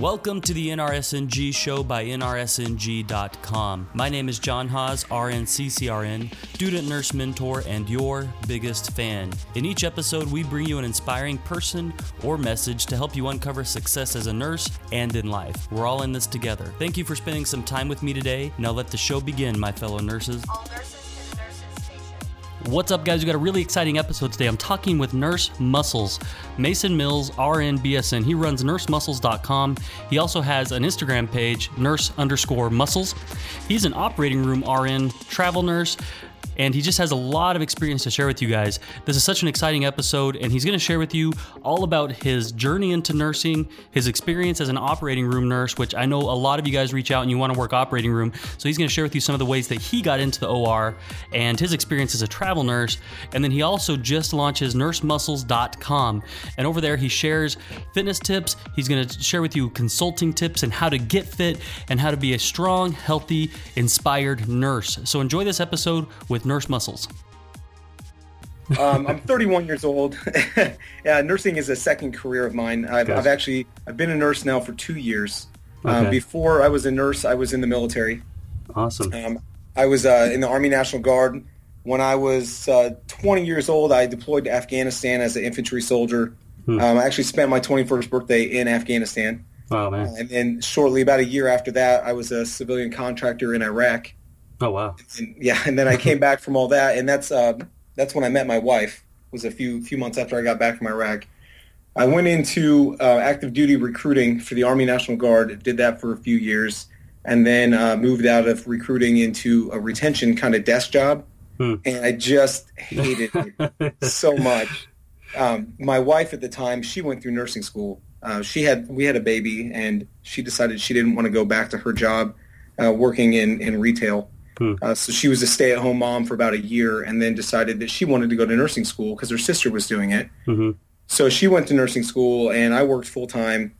Welcome to the NRSNG show by NRSNG.com. My name is Jon Haws, RNCCRN, student nurse mentor, and your biggest fan. In each episode, we bring you an inspiring person or message to help you uncover success as a nurse and in life. We're all in this together. Thank you for spending some time with me today. Now let the show begin, my fellow nurses. All nurses What's up, guys? We got a really exciting episode today. I'm talking with Nurse Muscles, Masen Mills, RN BSN. He runs nursemuscles.com. He also has an Instagram page, nurse underscore muscles. He's an operating room RN travel nurse. And he just has a lot of experience to share with you guys. This is such an exciting episode, and he's going to share with you all about his journey into nursing, his experience as an operating room nurse, which I know a lot of you guys reach out and you want to work operating room. So he's going to share with you some of the ways that he got into the OR and his experience as a travel nurse. And then he also just launched his nursemuscles.com. And over there, he shares fitness tips. He's going to share with you consulting tips and how to get fit and how to be a strong, healthy, inspired nurse. So enjoy this episode with Nurse Muscles. um, I'm 31 years old. yeah, nursing is a second career of mine. I've, Yes. I've actually I've been a nurse now for two years. Okay. Um, before I was a nurse, I was in the military. Awesome. Um, I was uh, in the Army National Guard. When I was uh, 20 years old, I deployed to Afghanistan as an infantry soldier. Hmm. Um, I actually spent my 21st birthday in Afghanistan. Oh, man. And then shortly, about a year after that, I was a civilian contractor in Iraq. Oh, wow. and yeah, and then I came back from all that, and that's uh, that's when I met my wife. It Was a few few months after I got back from Iraq. I went into uh, active duty recruiting for the Army National Guard. Did that for a few years, and then uh, moved out of recruiting into a retention kind of desk job. Hmm. And I just hated it so much. Um, my wife at the time, she went through nursing school. Uh, she had we had a baby, and she decided she didn't want to go back to her job uh, working in in retail. Hmm. Uh, so she was a stay-at-home mom for about a year, and then decided that she wanted to go to nursing school because her sister was doing it. hmm So she went to nursing school, and I worked full time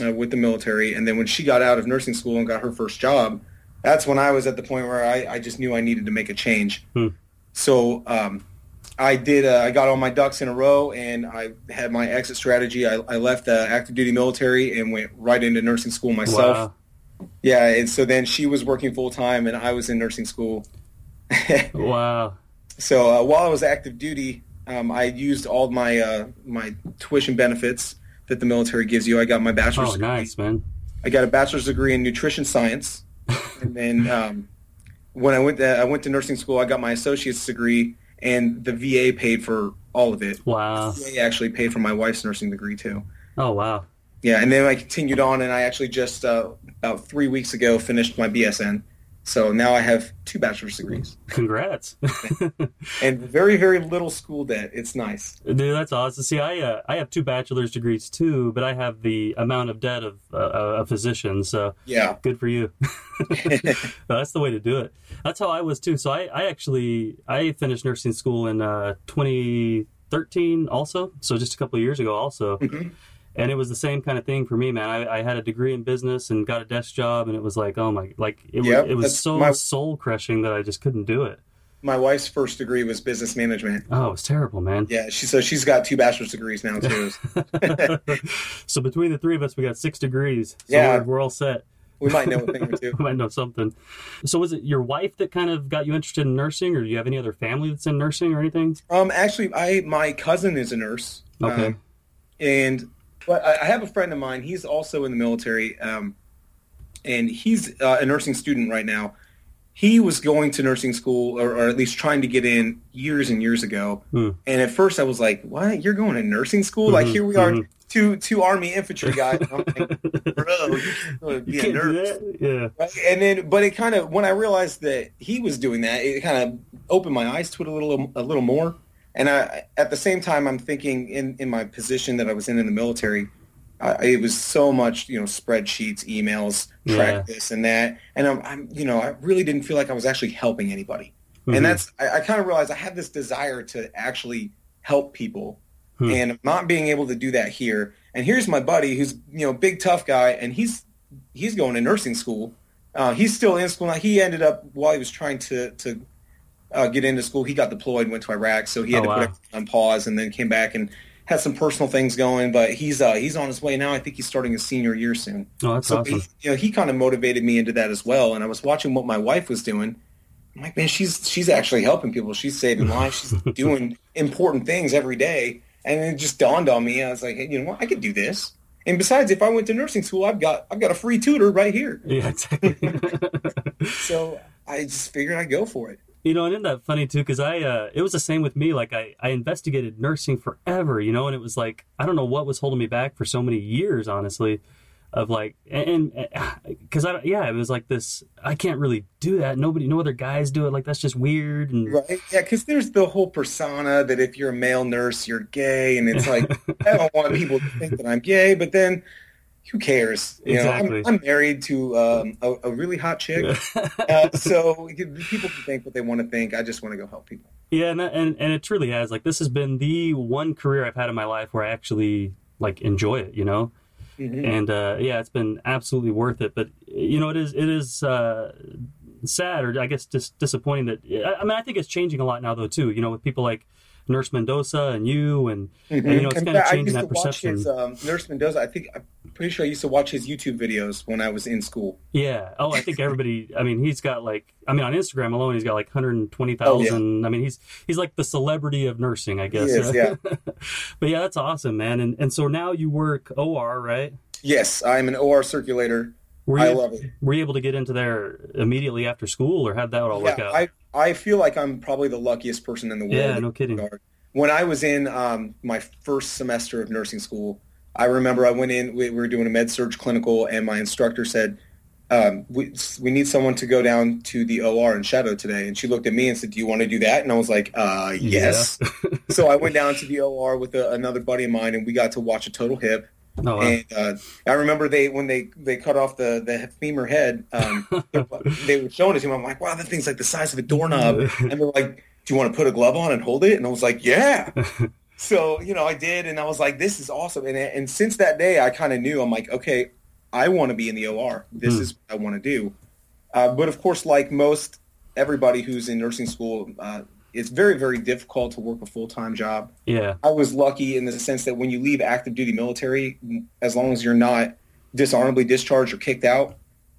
uh, with the military. And then when she got out of nursing school and got her first job, that's when I was at the point where I, I just knew I needed to make a change. Hmm. So um, I did. Uh, I got all my ducks in a row, and I had my exit strategy. I, I left the active duty military and went right into nursing school myself. Wow. Yeah, and so then she was working full time, and I was in nursing school. Wow. So uh, while I was active duty, um, I used all my uh, my tuition benefits that the military gives you. I got my bachelor's Oh, degree. nice, man. I got a bachelor's degree in nutrition science, and then um, when I went to, I went to nursing school, I got my associate's degree, and the VA paid for all of it. Wow. The VA actually paid for my wife's nursing degree too. Oh, wow. Yeah, and then I continued on, and I actually just uh, about three weeks ago finished my BSN. So now I have two bachelor's degrees Congrats. and very very little school debt. It's nice. Dude, that's awesome. See, I uh, I have two bachelor's degrees too, but I have the amount of debt of uh, a physician. So Yeah. good for you. that's the way to do it. That's how I was too. So I, I actually I finished nursing school in uh, 2013 also. So just a couple of years ago also. Mhm. And it was the same kind of thing for me, man. I, I had a degree in business and got a desk job, and it was like, oh my, like it, Yep, was, it was so my- soul crushing that I just couldn't do it. My wife's first degree was business management. Oh, it was terrible, man. Yeah, she so she's got two bachelor's degrees now too. so between the three of us, we got six degrees. So Yeah. we're, we're all set. We might know a thing or two. We might know something. So was it your wife that kind of got you interested in nursing, or do you have any other family that's in nursing or anything? Um, actually, I my cousin is a nurse. Okay. Um, and but I, I have a friend of mine. He's also in the military, um, and he's uh, a nursing student right now. He was going to nursing school, or, or at least trying to get in years and years ago. Hmm. And at first, I was like, "What? You're going to nursing school? Like Mhm, here we are, mhm. two two army infantry guys." I'm like, Bro, going be You a nurse. Yeah. Right? And then, but it kind of when I realized that he was doing that, it kind of opened my eyes to it a little, a little more. And I, at the same time, I'm thinking in in my position that I was in in the military, I, it was so much, you know, spreadsheets, emails, track Yeah. this and that, and I'm, I'm, you know, I really didn't feel like I was actually helping anybody. Mhm. And that's, I, I kind of realized I had this desire to actually help people, Hmm. and not being able to do that here. And here's my buddy, who's you know, big tough guy, and he's he's going to nursing school. Uh, he's still in school now. He ended up while he was trying to to uh, get into school, he got deployed, went to Iraq, so he had Oh, to wow. put everything on pause, and then came back and had some personal things going, but he's uh, he's on his way now. I think he's starting his senior year soon. Oh, that's so awesome. he, you know, he kind of motivated me into that as well. And I was watching what my wife was doing. I'm like, man, she's she's actually helping people. She's saving lives. She's doing important things every day. And it just dawned on me. I was like, hey, you know what? I could do this. And besides, if I went to nursing school, I've got I've got a free tutor right here. Yeah, exactly. So I just figured I'd go for it. You know, and isn't that funny too? Because I, uh, it was the same with me. Like I, I investigated nursing forever, you know, and it was like I don't know what was holding me back for so many years, honestly. Of like, and because I, yeah, it was like this. I can't really do that. Nobody, no other guys do it. Like that's just weird. And Right. Yeah, because there's the whole persona that if you're a male nurse, you're gay, and it's like I don't want people to think that I'm gay, but then who cares? You Exactly. know, I'm, I'm married to um, a, a really hot chick, uh, so people can think what they want to think. I just want to go help people. Yeah, and, and and it truly has. Like this has been the one career I've had in my life where I actually like enjoy it. You know, Mhm. and uh, yeah, it's been absolutely worth it. But you know, it is it is uh, sad, or I guess just disappointing that. I I mean, I think it's changing a lot now, though, too. You know, with people like Nurse Mendoza and you, and, and, you know, it's In kind of changing that perception. his um, Nurse Mendoza. I think I'm pretty sure I used to watch his YouTube videos when I was in school. Yeah. Oh, I think everybody. I mean, he's got like. I mean, on Instagram alone, he's got like 120,000. I mean, he's he's like the celebrity of nursing, I guess. is, yeah. but yeah, that's awesome, man. And and so now you work OR, right? Yes, I'm an OR circulator. Were I you, love it. Were you able to get into there immediately after school, or how'd that all work Yeah, out? I, I feel like I'm probably the luckiest person in the world. Yeah, no kidding. regard. When I was in um, my first semester of nursing school, I remember I went in. We, we were doing a med surg clinical, and my instructor said, um, we, "We need someone to go down to the OR and shadow today." And she looked at me and said, "Do you want to do that?" And I was like, uh, "Yes." so I went down to the OR with a, another buddy of mine, and we got to watch a total hip. Oh, wow. And uh, I remember they when they they cut off the the femur head, um, they were showing it to me. I'm like, wow, that thing's like the size of a doorknob. And they're like, do you want to put a glove on and hold it? And I was like, yeah. so you know, I did, and I was like, this is awesome. And and since that day, I kind of knew. I'm like, okay, I want to be in the OR. This Hmm. is what I want to do. Uh, but of course, like most everybody who's in nursing school, uh, it's very very difficult to work a full time job. yeah. I was lucky in the sense that when you leave active duty military, as long as you're not dishonorably discharged or kicked out,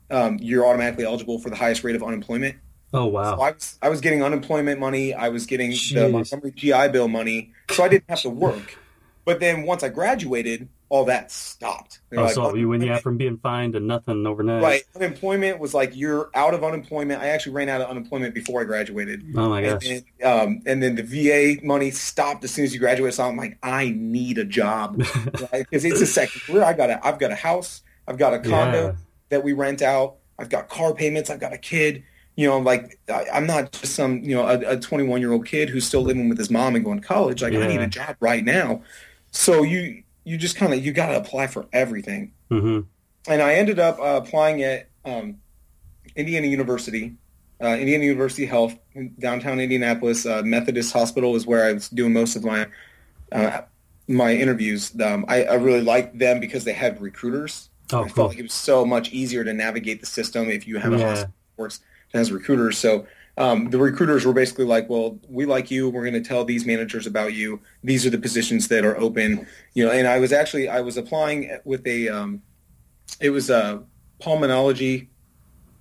um, you're automatically eligible for the highest rate of unemployment. Oh, So wow. I was, I was getting unemployment money. I was getting the Montgomery GI Bill money, so I didn't have to work. But then once I graduated, all that stopped. They're Oh, like, so you went yeah from being fined to nothing overnight. Right, unemployment was like you're out of unemployment. I actually ran out of unemployment before I graduated. Oh my And gosh. then, um, and then the VA money stopped as soon as you graduate. So I'm like, I need a job because it's a second career. I got a, I've got a house, I've got a condo Yeah. that we rent out, I've got car payments, I've got a kid. You know, like I, I'm not just some you know a 21 year old kid who's still living with his mom and going to college. Like I need a job right now. So you you just kind of you got to apply for everything hmm and I ended up uh, applying at um, Indiana University, uh, Indiana University Health, in downtown Indianapolis. Uh, Methodist Hospital is where I was doing most of my uh, my interviews. Um, I, I really liked them because they had recruiters. Oh, I cool. felt like it was so much easier to navigate the system if you have a hospital that that has recruiters. So um, the recruiters were basically like, "Well, we like you. We're going to tell these managers about you. These are the positions that are open." You know, and I was actually I was applying with a um, it was a pulmonology,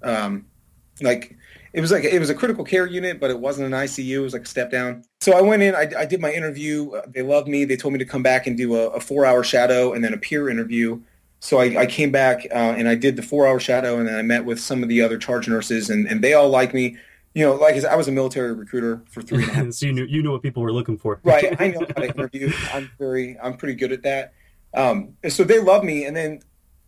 um, like it was like it was a critical care unit, but it wasn't an ICU. It was like a step down. So I went in. I, I did my interview. They loved me. They told me to come back and do a, a four-hour shadow and then a peer interview. So I, I came back uh, and I did the four-hour shadow, and then I met with some of the other charge nurses, and, and they all liked me. You know, like I, said, I was a military recruiter for three and a half so you knew you knew what people were looking for. right. I know how to interview. I'm very, I'm pretty good at that. Um, so they love me. And then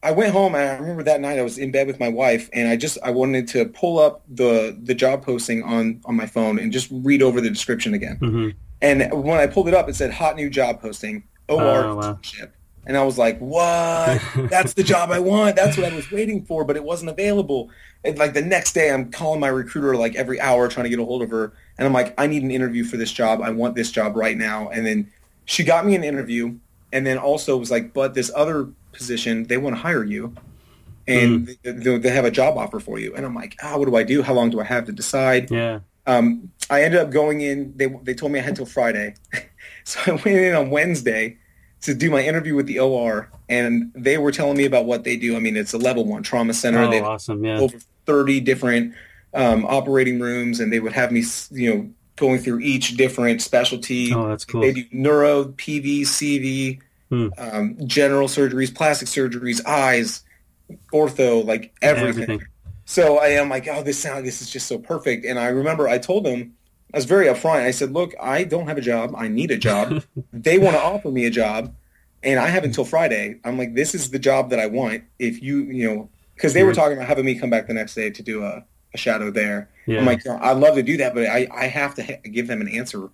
I went home and I remember that night I was in bed with my wife and I just, I wanted to pull up the, the job posting on, on my phone and just read over the description again. hmm And when I pulled it up, it said hot new job posting, OR Oh, wow. internship. And I was like, what? That's the job I want. That's what I was waiting for, but it wasn't available. And like the next day, I'm calling my recruiter like every hour trying to get a hold of her. And I'm like, I need an interview for this job. I want this job right now. And then she got me an interview and then also was like, but this other position, they want to hire you. And they, they they have a job offer for you. And I'm like, ah, what do I do? How long do I have to decide? Yeah. Um, I ended up going in. They they told me I had till Friday, so I went in on Wednesday, to do my interview with the OR, and they were telling me about what they do. I mean, it's a level one trauma center. Oh, They awesome. Yeah. over 30 different um, operating rooms, and they would have me, you know, going through each different specialty. Oh, that's cool. They do neuro, PV, CV, Hmm. um, general surgeries, plastic surgeries, eyes, ortho, like everything. Everything. So I am like, oh, this sound, this is just so perfect. And I remember I told them, I was very upfront. I said, look, I don't have a job. I need a job. they want to offer me a job, and I have until Friday. I'm like, this is the job that I want. If you, you know, because they were Mhm. talking about having me come back the next day to do a, a shadow there. Yeah. I'm like, I'd love to do that, but I, I have to ha- give them an answer.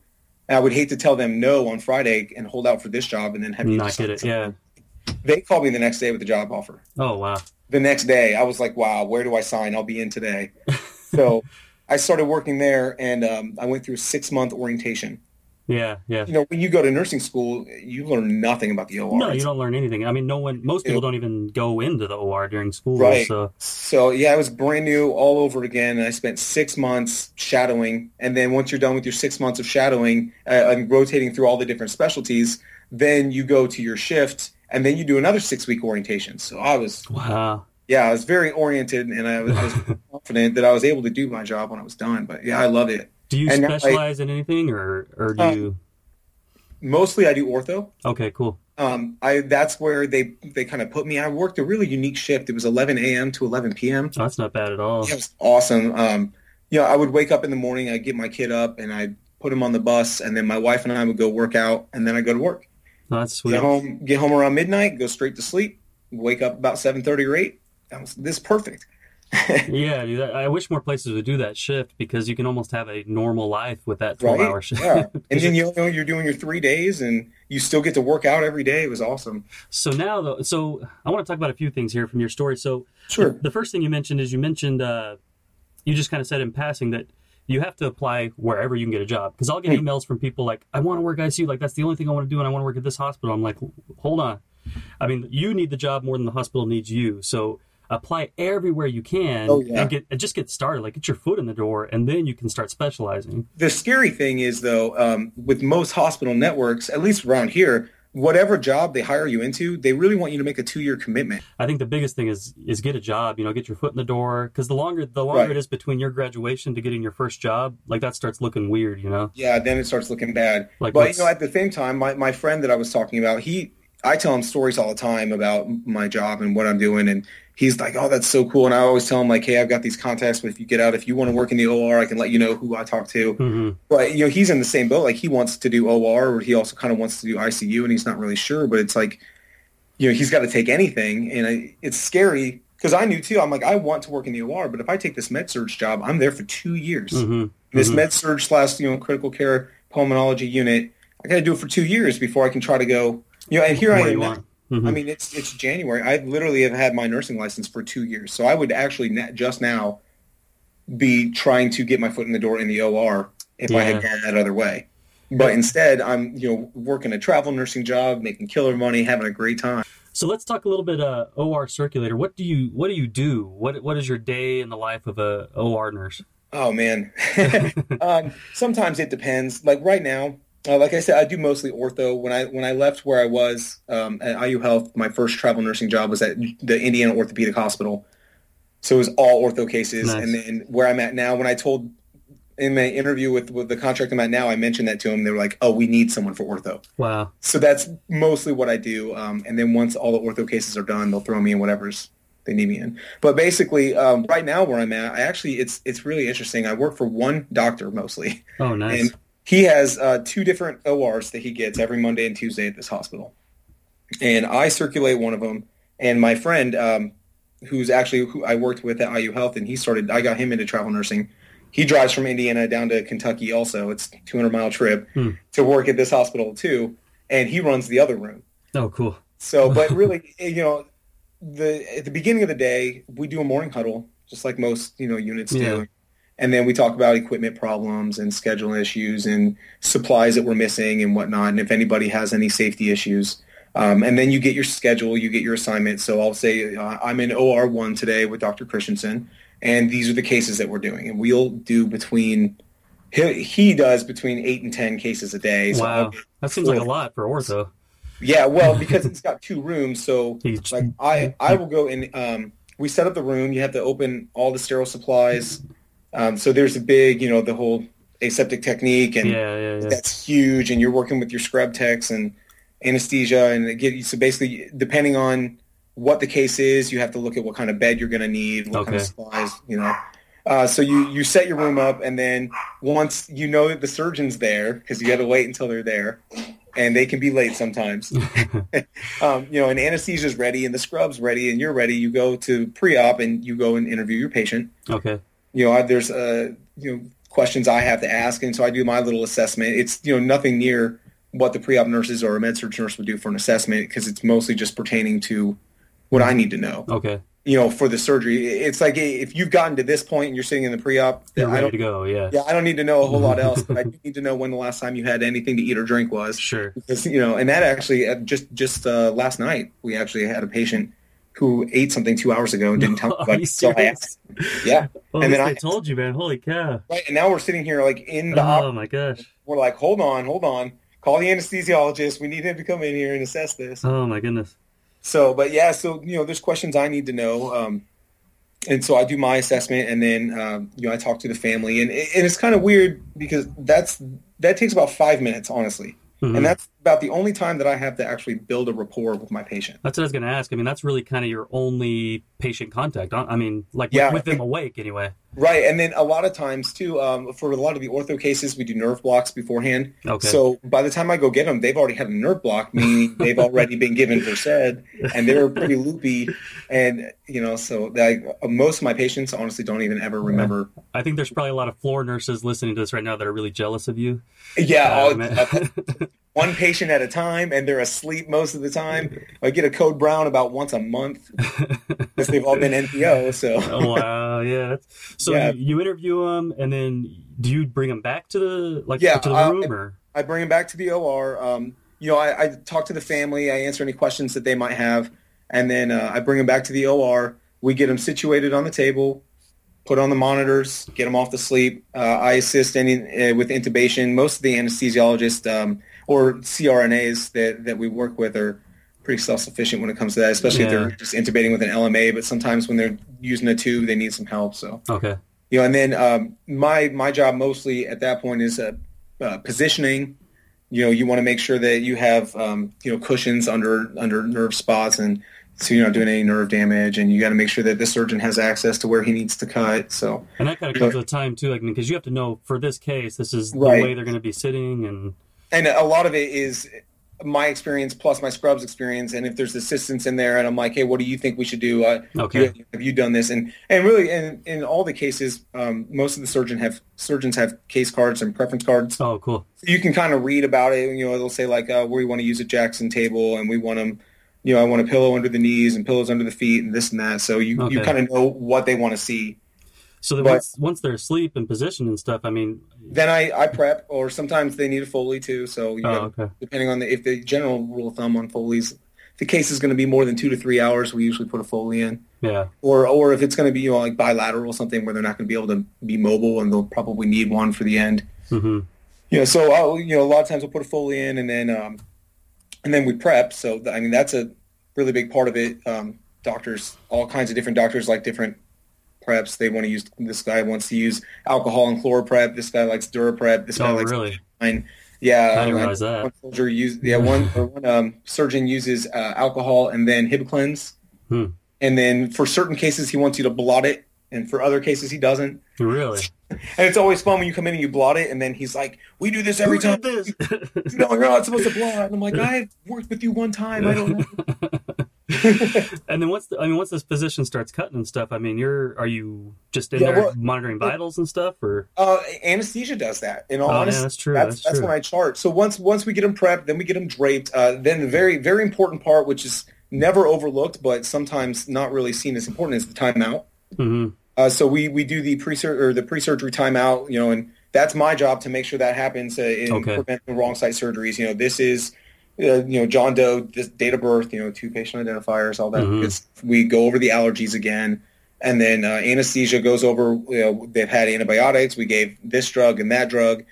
And I would hate to tell them no on Friday and hold out for this job and then have you Not get it. something. Yeah. They called me the next day with the job offer Oh, wow. the next day i was like wow where do i sign i'll be in today so i started working there and um, i went through a six month orientation Yeah. Yeah. you know when you go to nursing school you learn nothing about the or No, you don't learn anything. I mean, no one, most people don't even go into the OR during school. Right. So, so yeah it was brand new all over again and i spent six months shadowing and then once you're done with your six months of shadowing uh, and rotating through all the different specialties then you go to your shift and then you do another six week orientation so i was wow. Yeah, I was very oriented and I was, was confident that I was able to do my job when I was done. But yeah, I loved it. Do you And now specialize in anything or, or do Uh, you? Mostly I do ortho. Okay, cool. Um, I that's where they they kind of put me. I worked a really unique shift. It was 11 a.m. to 11 p.m. Oh, that's not bad at all. It was awesome. Um, you know, I would wake up in the morning. I'd get my kid up and I'd put him on the bus, and then my wife and I would go work out, and then I go to work. Oh, that's sweet. Get home, get home around midnight, go straight to sleep. Wake up about 7:30 or 8. That was this perfect. Yeah, dude, I wish more places would do that shift because you can almost have a normal life with that 12 hour right? shift. Yeah. And then you know you're doing your three days, and you still get to work out every day. It was awesome. So now, though, so I want to talk about a few things here from your story. So Sure. the first thing you mentioned is you mentioned uh, you just kind of said in passing that you have to apply wherever you can get a job. Because I'll get Hmm. emails from people like, "I want to work at ICU. Like that's the only thing I want to do, and I want to work at this hospital." I'm like, hold on. I mean, you need the job more than the hospital needs you. So apply everywhere you can Oh, yeah. and get and just get started. Like get your foot in the door, and then you can start specializing. The scary thing is, though, um, with most hospital networks, at least around here, whatever job they hire you into, they really want you to make a two-year commitment. I think the biggest thing is is get a job. You know, get your foot in the door. Because the longer the longer Right. it is between your graduation to getting your first job, like that starts looking weird. You know, Yeah, then it starts looking bad. Like but what's- you know, at the same time, my, my friend that I was talking about, he, I tell him stories all the time about my job and what I'm doing, and he's like, "Oh, that's so cool." And I always tell him like, "Hey, I've got these contacts, but if you get out, if you want to work in the OR, I can let you know who I talk to." hmm But you know, he's in the same boat. Like he wants to do OR, or he also kind of wants to do ICU, and he's not really sure. But it's like, you know, he's got to take anything, and I, it's scary because I knew too. I'm like, I want to work in the OR, but if I take this med surg job, I'm there for two years. hmm This Mhm. med surg slash you know critical care pulmonology unit, I got to do it for two years before I can try to go. You know, and here I Where am. You now. want. Mhm. I mean, it's it's January. I literally have had my nursing license for two years, so I would actually just now be trying to get my foot in the door in the OR if I had gone that other way. But instead, I'm you know working a travel nursing job, making killer money, having a great time. So let's talk a little bit uh, OR circulator. What do you what do you do? What what is your day in the life of a OR nurse? Oh man, um, sometimes it depends. Like right now, uh, like I said, I do mostly ortho. When I when I left where I was um, at IU Health, my first travel nursing job was at the Indiana Orthopedic Hospital. So it was all ortho cases. Nice. And then where I'm at now, when I told in my interview with, with the contract I'm at now, I mentioned that to them. They were like, "Oh, we need someone for ortho." Wow. So that's mostly what I do. Um, and then once all the ortho cases are done, they'll throw me in whatever's they need me in. But basically, um, right now where I'm at, I actually it's it's really interesting. I work for one doctor mostly, Oh, nice. and he has uh, two different ORs that he gets every Monday and Tuesday at this hospital. And I circulate one of them. And my friend, um, who's actually who I worked with at IU Health, and he started. I got him into travel nursing. He drives from Indiana down to Kentucky. Also, it's a 200 mile trip Hmm. to work at this hospital too. And he runs the other room. oh, cool. So, but really, you know, the at the beginning of the day, we do a morning huddle, just like most you know units Yeah. do, and then we talk about equipment problems and schedule issues and supplies that we're missing and whatnot, and if anybody has any safety issues. Um, and then you get your schedule, you get your assignment. So I'll say uh, I'm in OR one today with Dr. Christensen, and these are the cases that we're doing, and we'll do between he, he does between eight and ten cases a day. So Wow. That seems like a lot for ortho. Yeah, well, because it's got two rooms, so He's- like I I will go and um, we set up the room. You have to open all the sterile supplies. Um, so there's a big, you know, the whole aseptic technique, and Yeah, yeah, yeah. that's huge. And you're working with your scrub techs and anesthesia, and get so basically depending on what the case is, you have to look at what kind of bed you're going to need, what kind of supplies, you know. Uh, so you you set your room up, and then once you know that the surgeon's there, because you got to wait until they're there, and they can be late sometimes. um, you know, and anesthesia's ready, and the scrub's ready, and you're ready. You go to pre-op, and you go and interview your patient. okay. You know, I, there's uh, you know questions I have to ask, and so I do my little assessment. It's you know nothing near what the pre-op nurses or a med surg nurse would do for an assessment because it's mostly just pertaining to what I need to know Okay. you know, for the surgery. It's like if you've gotten to this point and you're sitting in the pre-op, You're I ready don't, to go. Yeah. yeah, I don't need to know a whole lot else, but I do need to know when the last time you had anything to eat or drink was. Sure. Because, you know, and that actually uh, just just uh, last night we actually had a patient who ate something two hours ago and didn't tell Are anybody. you So I asked, yeah, Oh, And then I- told you, man. Holy cow. right. And now we're sitting here like in the Oh op. my gosh. We're like, hold on, hold on. Call the anesthesiologist. We need him to come in here and assess this. Oh my goodness. So, but yeah, so you know, there's questions I need to know, um, and so I do my assessment, and then um, you know I talk to the family, and, and it's kind of weird because that's that takes about five minutes, honestly, Mhm. and that's about the only time that I have to actually build a rapport with my patient. That's what I was going to ask. I mean, that's really kind of your only patient contact. I I mean, like Yeah. with, with them awake anyway. Right, and then a lot of times too, um, for a lot of the ortho cases, we do nerve blocks beforehand. Okay. So by the time I go get them, they've already had a nerve block, meaning they've already been given Versed, and they're pretty loopy, and you know, so like most of my patients honestly don't even ever remember. I think there's probably a lot of floor nurses listening to this right now that are really jealous of you. Yeah, I'll- man. One patient at a time, and they're asleep most of the time. I get a code brown about once a month because they've all been NPO. So oh wow, yeah. So Yeah. You, you interview them, and then do you bring them back to the like Yeah, to the uh, room or? I bring them back to the OR. Um, you know, I, I talk to the family. I answer any questions that they might have, and then uh, I bring them back to the OR. We get them situated on the table, put on the monitors, get them off to sleep. Uh, I assist any uh, with intubation. Most of the anesthesiologists um, or CRNAs that that we work with are pretty self-sufficient when it comes to that, especially if they're just intubating with an LMA. But sometimes when they're using a tube, they need some help. So Okay. you know, and then um, my my job mostly at that point is uh, uh, positioning. You know, you want to make sure that you have um, you know cushions under under nerve spots, and so you're not doing any nerve damage, and you got to make sure that the surgeon has access to where he needs to cut. So And that kind of comes with time too, like because you have to know for this case, this is the Right. way they're going to be sitting, and and a lot of it is my experience plus my scrubs experience and if there's assistants in there and i'm like hey what do you think we should do uh, Okay. you- have you done this and and really in, in all the cases um, most of the surgeon have surgeons have case cards and preference cards oh, cool. you can kind of read about it. You know, they'll say like, uh, we want to use a Jackson table, and we want them. You know, I want a pillow under the knees and pillows under the feet, and this and that. So you you kind of know what they want to see. So But- once once they're asleep and positioned and stuff, I mean, Then I, I prep, or sometimes they need a Foley too. So you oh, know, okay, depending on the if the general rule of thumb on Foley's, if the case is going to be more than two to three hours, we usually put a Foley in. yeah, Or or if it's going to be you know like bilateral something where they're not going to be able to be mobile and they'll probably need one for the end. hmm you know, so I'll, you know, a lot of times we'll put a Foley in, and then um, and then we prep. So th- I mean, that's a really big part of it. Um, doctors, all kinds of different doctors like different preps. They want to use. This guy wants to use alcohol and ChloraPrep. This guy likes DuraPrep. This guy Oh, likes really? fine. Yeah, I realize that. One soldier use yeah one or one um, surgeon uses uh, alcohol and then Hibiclens, Hmm. and then for certain cases he wants you to blot it, and for other cases he doesn't. Really? And it's always fun when you come in and you blot it, and then he's like, "We do this every Who time." this? know, you're not supposed to blot. And I'm like, I've worked with you one time. I don't know. and then once the, I mean once this physician starts cutting and stuff, I mean you're are you just in Yeah, there well- monitoring vitals and stuff or Uh, anesthesia does that. In all Oh, yeah, that's true, That's, that's that's true. when I chart. So once once we get them prepped, then we get them draped. Uh, then the very very important part, which is never overlooked, but sometimes not really seen as important, is the timeout. hmm Uh, so we we do the pre or the pre surgery timeout. You know, and that's my job to make sure that happens uh, and Okay. prevent the wrong site surgeries. You know, this is. Uh, you know, John Doe, this date of birth, you know, two patient identifiers, all that. Mhm. We go over the allergies again, and then uh, anesthesia goes over. You know, they've had antibiotics. We gave this drug and that drug,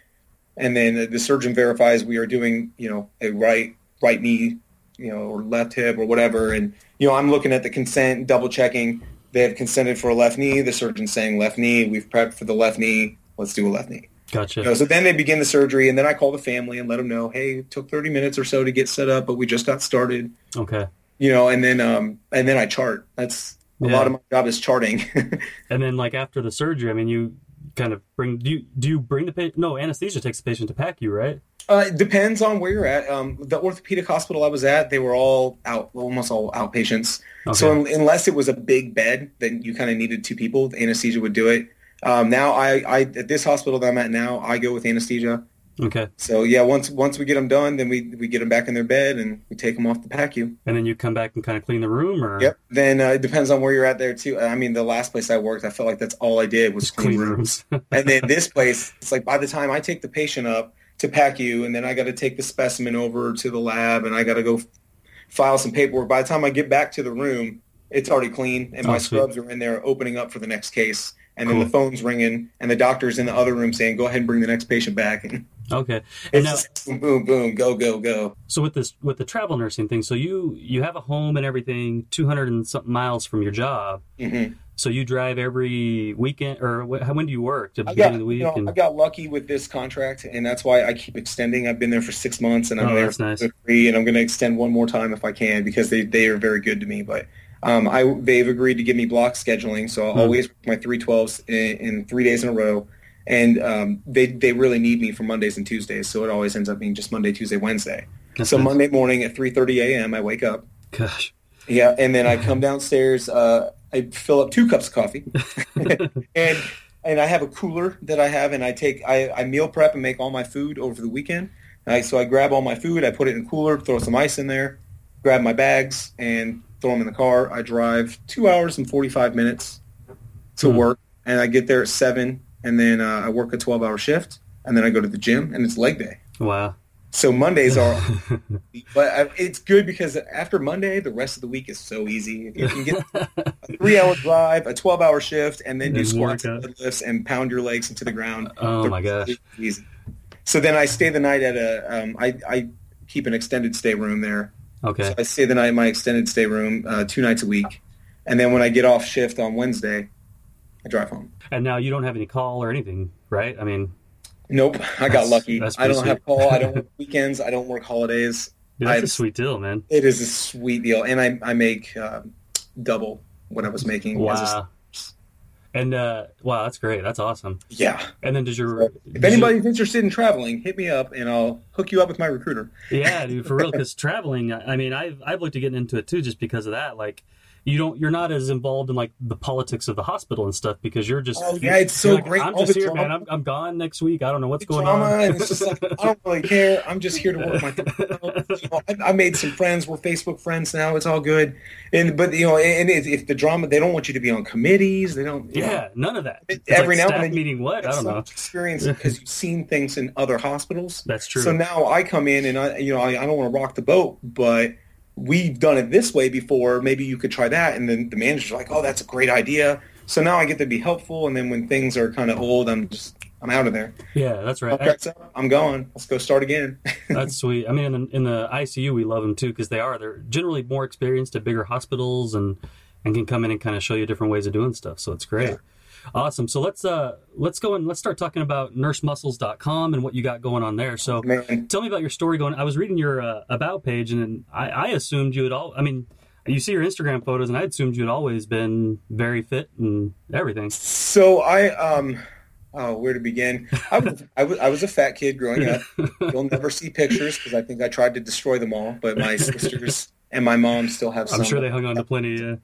and then the surgeon verifies we are doing, you know, a right right knee you know, or left hip or whatever. And, you know, I'm looking at the consent, double checking. They have consented for a left knee. The surgeon's saying left knee. We've prepped for the left knee. Let's do a left knee. Gotcha. You know, so then they begin the surgery, and then I call the family and let them know, hey, it took 30 minutes or so to get set up, but we just got started. Okay. You know, and then um, and then I chart. That's a Yeah. lot of my job is charting. And then like after the surgery, I mean, you kind of bring do you do you bring the patient? No, anesthesia takes the patient to PACU, right? Uh, it depends on where you're at. Um, the orthopedic hospital I was at, they were all out, almost all outpatients. So un- unless it was a big bed, then you kind of needed two people. The anesthesia would do it. Um, now I, I at this hospital that I'm at now, I go with anesthesia. Okay. So yeah, once once we get them done, then we we get them back in their bed and we take them off the PACU. And then you come back and kind of clean the room, or Yep. Then uh, it depends on where you're at there too. I mean, the last place I worked, I felt like that's all I did was just clean rooms. rooms. and then this place, it's like by the time I take the patient up to PACU, and then I got to take the specimen over to the lab, and I got to go file some paperwork. By the time I get back to the room, it's already clean, and Oh, my sweet. scrubs are in there opening up for the next case. And then Cool. the phone's ringing, and the doctor's in the other room saying, "Go ahead and bring the next patient back." And okay. And now, boom, boom, boom, go, go, go. so with this with the travel nursing thing, so you you have a home and everything, two hundred and something miles from your job. hmm So you drive every weekend, or when do you work? The I beginning got, of the week? you know, and, I got lucky with this contract, and that's why I keep extending. I've been there for six months, and I'm Oh, there that's nice. for three, and I'm going to extend one more time if I can because they, they are very good to me. But um, I they've agreed to give me block scheduling, so I'll Hmm. always work my three twelves in, in three days in a row. And um, they they really need me for Mondays and Tuesdays, so it always ends up being just Monday, Tuesday, Wednesday. That's so nice. Monday morning at 3:30 a.m. I wake up, Gosh. yeah, and then I come downstairs. Uh, I fill up two cups of coffee, and and I have a cooler that I have, and I take I, I meal prep and make all my food over the weekend. I, so I grab all my food, I put it in a cooler, throw some ice in there, grab my bags, and throw them in the car. I drive two hours and forty five minutes to Mhm. work, and I get there at seven, and then uh, I work a twelve hour shift, and then I go to the gym, and it's leg day. Wow. So Mondays are but I, it's good because after Monday, the rest of the week is so easy. You can get a three-hour drive, a twelve-hour shift, and then do squats and deadlifts and pound your legs into the ground. Oh The my gosh. Easy. So then I stay the night at a. Um, I I keep an extended stay room there. Okay. So I stay the night in my extended stay room uh, two nights a week, and then when I get off shift on Wednesday, I drive home. And now you don't have any call or anything, right? I mean, Nope, I got lucky. I don't pretty have call. I don't work weekends. I don't work holidays. dude, that's I- a sweet deal, man. It is a sweet deal, and I I make um, double what I was making. as a- Wow. And uh, wow, that's great. That's awesome. yeah. And then does your If anybody's interested in traveling, hit me up, and I'll hook you up with my recruiter. yeah, dude, for real. Because traveling, I I mean, I've I've looked at getting into it too, just because of that. Like, you don't, you're not as involved in like the politics of the hospital and stuff because you're just. Oh, yeah, it's so like, great. I'm All just here, drama. man. I'm, I'm gone next week. I don't know what's going on. it's just like I don't really care. I'm just here to work my. You know, I, I made some friends. We're Facebook friends now. It's all good, and but you know, and if, if the drama, they don't want you to be on committees. They don't. you know, yeah, none of that. It's Every like now and then meeting what? I don't know. experience because you've seen things in other hospitals. That's true. So now I come in and I, you know, I, I don't want to rock the boat, but we've done it this way before. Maybe you could try that. And then the manager's like, oh, that's a great idea. So now I get to be helpful. And then when things are kind of old, I'm just, I'm out of there. yeah, that's right. Contract's up. I'm going. Let's go start again. That's sweet. I mean, in the, in the ICU, we love them too because they are. They're generally more experienced at bigger hospitals and and can come in and kind of show you different ways of doing stuff. So it's great. Yeah. Awesome. So let's uh let's go and let's start talking about nursemuscles.com and what you got going on there. So Man, tell me about your story going. I was reading your uh, about page and I, I assumed you had all. I mean, you see your Instagram photos and I assumed you had always been very fit and everything. so I, um, oh, where to begin? I was, I was, I was a fat kid growing up. You'll never see pictures because I think I tried to destroy them all, but my sisters and my mom still have some. I'm sure they hung on to plenty. Yeah.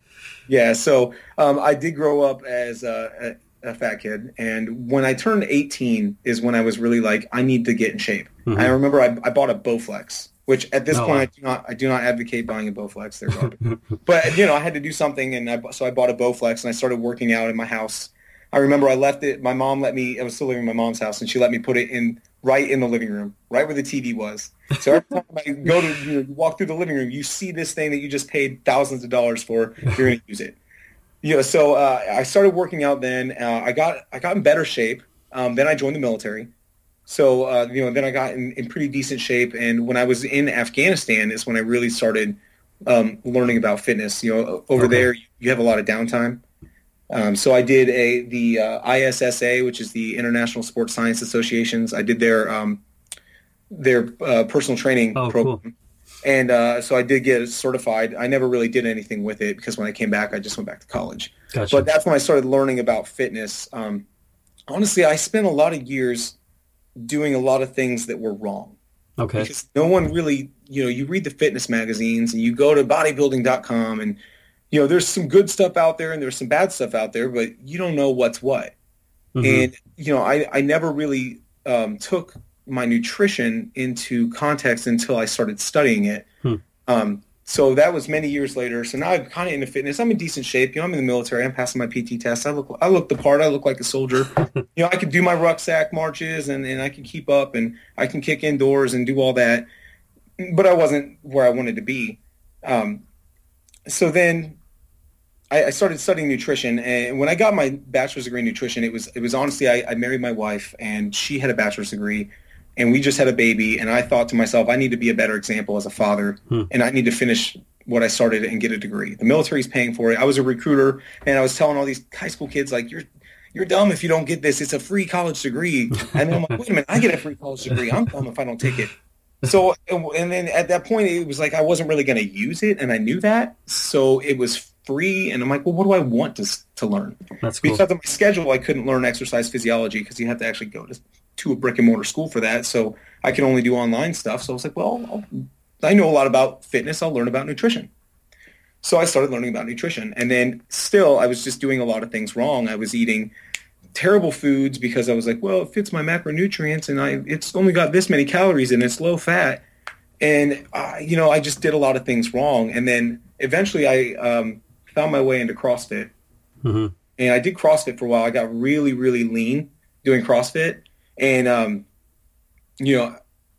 Yeah, so um, I did grow up as a, a, a fat kid, and when I turned 18 is when I was really like, I need to get in shape. Mhm. I remember I, I bought a Bowflex, which at this Oh, point. I do not I do not advocate buying a Bowflex. They're garbage. but you know, I had to do something, and I, so I bought a Bowflex, and I started working out in my house. I remember I left it. My mom let me. I was still living in my mom's house, and she let me put it in right in the living room, right where the TV was. So every time I go to you, know, walk through the living room, you see this thing that you just paid thousands of dollars for. You're going to use it. You know, so uh, I started working out. Then uh, I got I got in better shape. Um, then I joined the military, So uh, you know, then I got in, in pretty decent shape, and when I was in Afghanistan is when I really started um, learning about fitness. You know, over Okay. there you have a lot of downtime. Um, so I did a the uh, ISSA, which is the International Sports Science Associations. I did their um, their uh, personal training Oh, program, cool. and uh, so I did get certified. I never really did anything with it because when I came back, I just went back to college. Gotcha. But that's when I started learning about fitness. Um, honestly, I spent a lot of years doing a lot of things that were wrong okay. because no one really, you know, you read the fitness magazines and you go to bodybuilding.com and, you know, there's some good stuff out there and there's some bad stuff out there, but you don't know what's what. Mhm. And, you know, I, I never really um, took my nutrition into context until I started studying it. Hmm. Um, so that was many years later. So now I'm kind of into fitness. I'm in decent shape. You know, I'm in the military. I'm passing my PT test. I look, I look the part. I look like a soldier. you know, I can do my rucksack marches and, and I can keep up and I can kick indoors and do all that. But I wasn't where I wanted to be. Um, so then I, I started studying nutrition, and when I got my bachelor's degree in nutrition, it was it was honestly I, I married my wife, and she had a bachelor's degree, and we just had a baby, and I thought to myself, I need to be a better example as a father, Hmm. and I need to finish what I started and get a degree. The military's paying for it. I was a recruiter, and I was telling all these high school kids like, you're you're dumb if you don't get this. It's a free college degree. And then I'm like, wait a minute, I get a free college degree. I'm dumb if I don't take it. So, and then at that point, it was like I wasn't really going to use it, and I knew that. So it was free, and I'm like, well, what do I want to to learn? That's cool. Because of my schedule, I couldn't learn exercise physiology because you have to actually go to, to a brick and mortar school for that. So I can only do online stuff. So I was like, well, I'll, I know a lot about fitness. I'll learn about nutrition. So I started learning about nutrition, and then still, I was just doing a lot of things wrong. I was eating terrible foods because I was like, well, it fits my macronutrients, and I it's only got this many calories and it's low fat, and uh, you know, I just did a lot of things wrong. And then eventually, I um, found my way into CrossFit, hmm and I did CrossFit for a while. I got really, really lean doing CrossFit, and um, you know,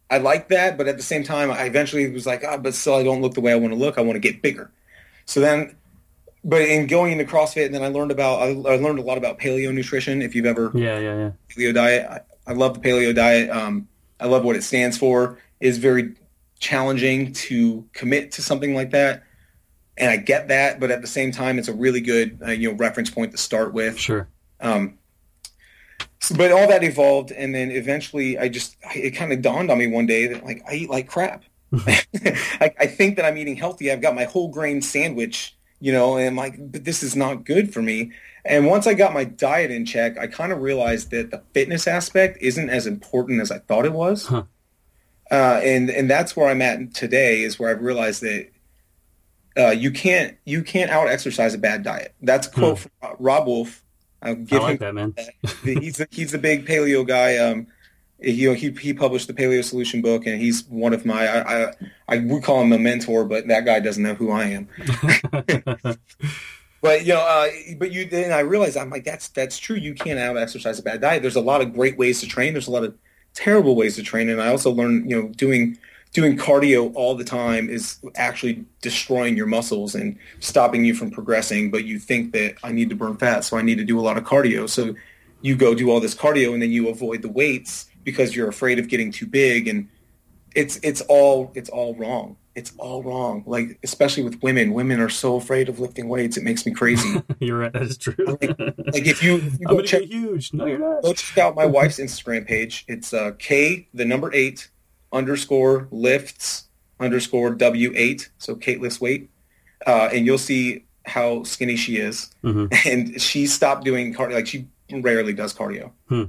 I liked that, but at the same time, I eventually was like, ah, but still, I don't look the way I want to look. I want to get bigger. So then, but in going into CrossFit, and then I learned about I, I learned a lot about paleo nutrition. If you've ever Yeah, yeah, yeah. paleo diet, I, I love the paleo diet. Um, I love what it stands for. It's very challenging to commit to something like that, and I get that. But at the same time, it's a really good uh, you know reference point to start with. Sure. Um, so, but all that evolved, and then eventually, I just it kind of dawned on me one day that like I eat like crap. I, I think that I'm eating healthy. I've got my whole grain sandwich, you know, and I'm like, but this is not good for me. And once I got my diet in check, I kind of realized that the fitness aspect isn't as important as I thought it was. Huh. Uh, and and that's where I'm at today. Is where I've realized that uh, you can't you can't out exercise a bad diet. That's a quote from Robb Wolf. I'll Hmm. I like him that, man. he's a, he's a big paleo guy. Um, you know, he he published the Paleo Solution book, and he's one of my I I, I would call him a mentor, but that guy doesn't know who I am. But you know, uh, but you then I realized I'm like that's that's true. You can't out exercise a bad diet. There's a lot of great ways to train. There's a lot of terrible ways to train, and I also learned you know doing doing cardio all the time is actually destroying your muscles and stopping you from progressing. But you think that I need to burn fat, so I need to do a lot of cardio. So you go do all this cardio, and then you avoid the weights because you're afraid of getting too big, and it's it's all it's all wrong. It's all wrong. Like especially with women, women are so afraid of lifting weights. It makes me crazy. You're right. That is true. like, like if you, if you I'm go check huge. No, you're not. go check out my wife's Instagram page. It's uh, K the number eight underscore lifts underscore W eight. So Kate lifts weight, uh, and you'll see how skinny she is. Mhm. And she stopped doing cardio. Like she rarely does cardio, Hmm.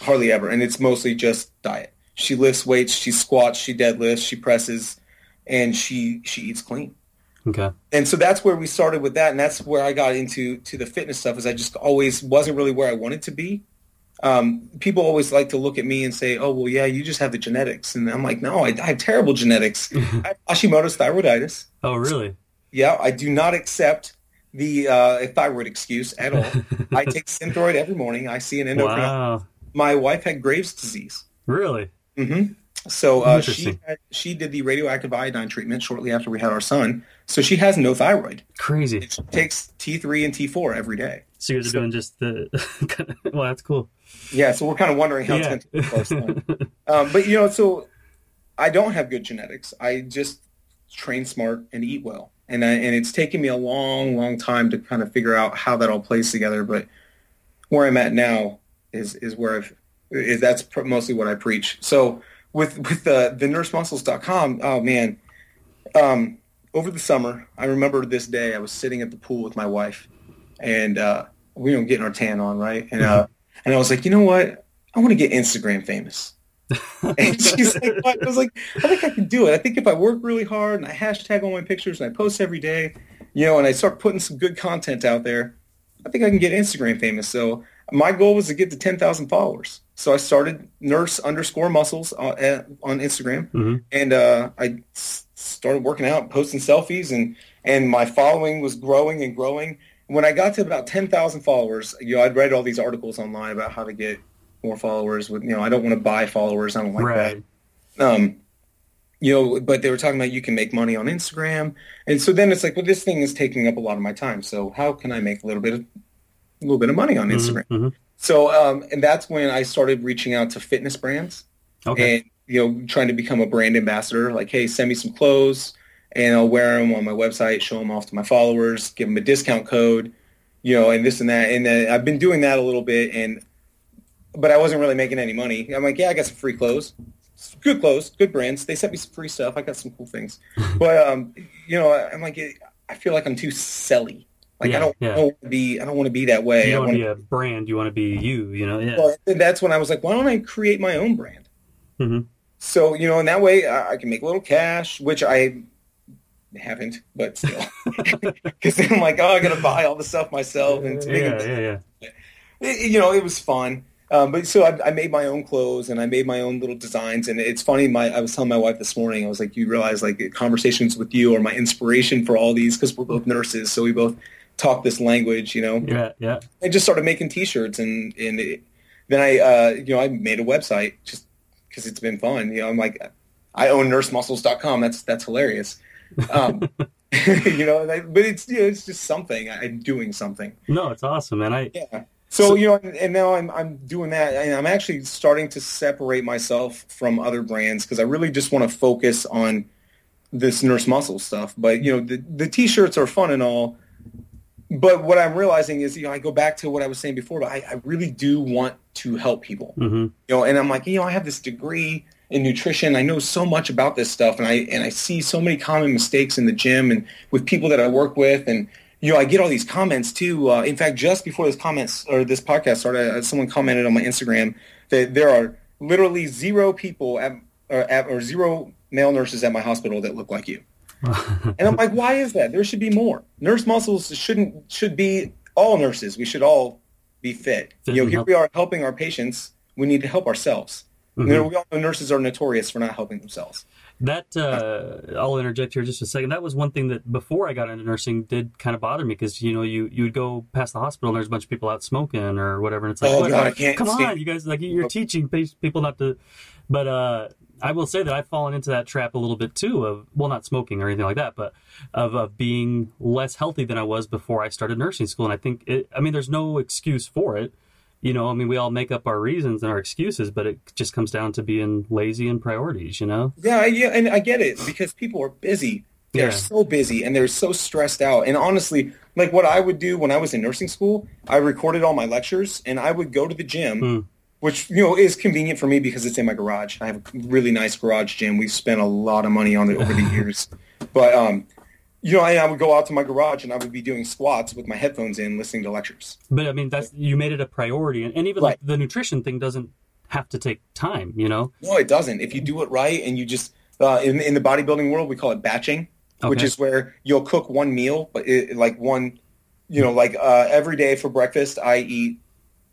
hardly ever, and it's mostly just diet. She lifts weights, she squats, she deadlifts, she presses, and she she eats clean Okay. and so that's where we started with that and that's where i got into to the fitness stuff is i just always wasn't really where i wanted to be um, people always like to look at me and say oh well yeah you just have the genetics and i'm like no i, I have terrible genetics i have hashimoto's thyroiditis Oh, really? yeah i do not accept the uh, thyroid excuse at all i take synthroid every morning i see an endocrinologist Wow. my wife had graves disease Really? hmm So uh, she had, she did the radioactive iodine treatment shortly after we had our son. So she has no thyroid. Crazy. She takes T3 and T4 every day. So you guys are doing just the. well, that's cool. Yeah, so we're kind of wondering how Yeah. it's going to our. Um, but you know, so I don't have good genetics. I just train smart and eat well, and I, and it's taken me a long, long time to kind of figure out how that all plays together. But where I'm at now is is where I've is that's pr- mostly what I preach. So with with the the nursemuscles.com, oh man, um, over the summer, I remember this day I was sitting at the pool with my wife, and uh, we were getting our tan on, right? And uh, and I was like, you know what? I want to get Instagram famous. and she's like, what? I was like, I think I can do it. I think if I work really hard and I hashtag all my pictures and I post every day, you know, and I start putting some good content out there, I think I can get Instagram famous. So my goal was to get to 10,000 followers. So I started nurse underscore muscles on, on Instagram Mhm. and uh, I started working out, posting selfies and, and my following was growing and growing. When I got to about 10,000 followers, you know, I'd read all these articles online about how to get more followers with, you know, I don't want to buy followers. I don't like that um, you know, but they were talking about you can make money on Instagram, and so then it's like, well, this thing is taking up a lot of my time. So how can I make a little bit of a little bit of money on Instagram? Mhm, So, um, and that's when I started reaching out to fitness brands. Okay. and you know, trying to become a brand ambassador. Like, hey, send me some clothes, and I'll wear them on my website, show them off to my followers, give them a discount code, you know, and this and that. And uh, I've been doing that a little bit, and but I wasn't really making any money. I'm like, yeah, I got some free clothes, good clothes, good brands. They sent me some free stuff. I got some cool things, but um, you know, I'm like, I feel like I'm too selly. Like Yeah, I don't, yeah. I don't want to be, I don't want to be that way. you don't want to be a brand. You want to be you. You know. Yeah. well, and that's when I was like, why don't I create my own brand? Mhm. So you know, in that way, I, I can make a little cash, which I haven't, but still, because I'm like, oh, I got to buy all the stuff myself, and it's yeah, yeah, yeah. it- you know, it was fun. Um, but so I, I made my own clothes and I made my own little designs. And it's funny. My I was telling my wife this morning. I was like, you realize like conversations with you are my inspiration for all these because we're both nurses, so we both talk this language. You know, Yeah, yeah. I just started making T-shirts, and and it, then I, uh, you know, I made a website just because it's been fun. You know, I'm like, I own nursemuscles.com. That's that's hilarious. Um, you know, and but it's you know, it's just something. I'm doing something. No, it's awesome, man. I Yeah. So, you know, and, and now I'm I'm doing that, and I'm actually starting to separate myself from other brands because I really just want to focus on this nurse muscle stuff. But you know, the the t-shirts are fun and all, but what I'm realizing is, you know, I go back to what I was saying before, but I, I really do want to help people. hmm You know, and I'm like, you know, I have this degree in nutrition. I know so much about this stuff, and I and I see so many common mistakes in the gym and with people that I work with, and you know, I get all these comments too. Uh, in fact, just before this comments or this podcast started, uh, someone commented on my Instagram that there are literally zero people at or, at, or zero male nurses at my hospital that look like you. And I'm like, why is that? There should be more. Nurse muscles shouldn't should be all nurses. We should all be fit. You know, here we are helping our patients. We need to help ourselves. You know, we all know nurses are notorious for not helping themselves. That uh, I'll interject here just a second. That was one thing that before I got into nursing did kind of bother me because you know you you would go past the hospital and there's a bunch of people out smoking or whatever, and it's like, Oh, God, I can't come on, you guys like you're teaching people not to. But uh, I will say that I've fallen into that trap a little bit too of well, not smoking or anything like that, but of, of being less healthy than I was before I started nursing school. And I think it, I mean, there's no excuse for it. You know, I mean, we all make up our reasons and our excuses, but it just comes down to being lazy and priorities. You know. Yeah, I- yeah, and I get it because people are busy. They're Yeah. so busy and they're so stressed out. And honestly, like what I would do when I was in nursing school, I recorded all my lectures and I would go to the gym, Hmm. which you know is convenient for me because it's in my garage. I have a really nice garage gym. We've spent a lot of money on it over the years, but um, you know, I, I would go out to my garage and I would be doing squats with my headphones in, listening to lectures. But I mean, that's you made it a priority, and, and even like the nutrition thing doesn't have to take time. You know, No, it doesn't. If you do it right and you just uh, in in the bodybuilding world, we call it batching, which is where you'll cook one meal, but it, like one, you know, like uh, every day for breakfast, I eat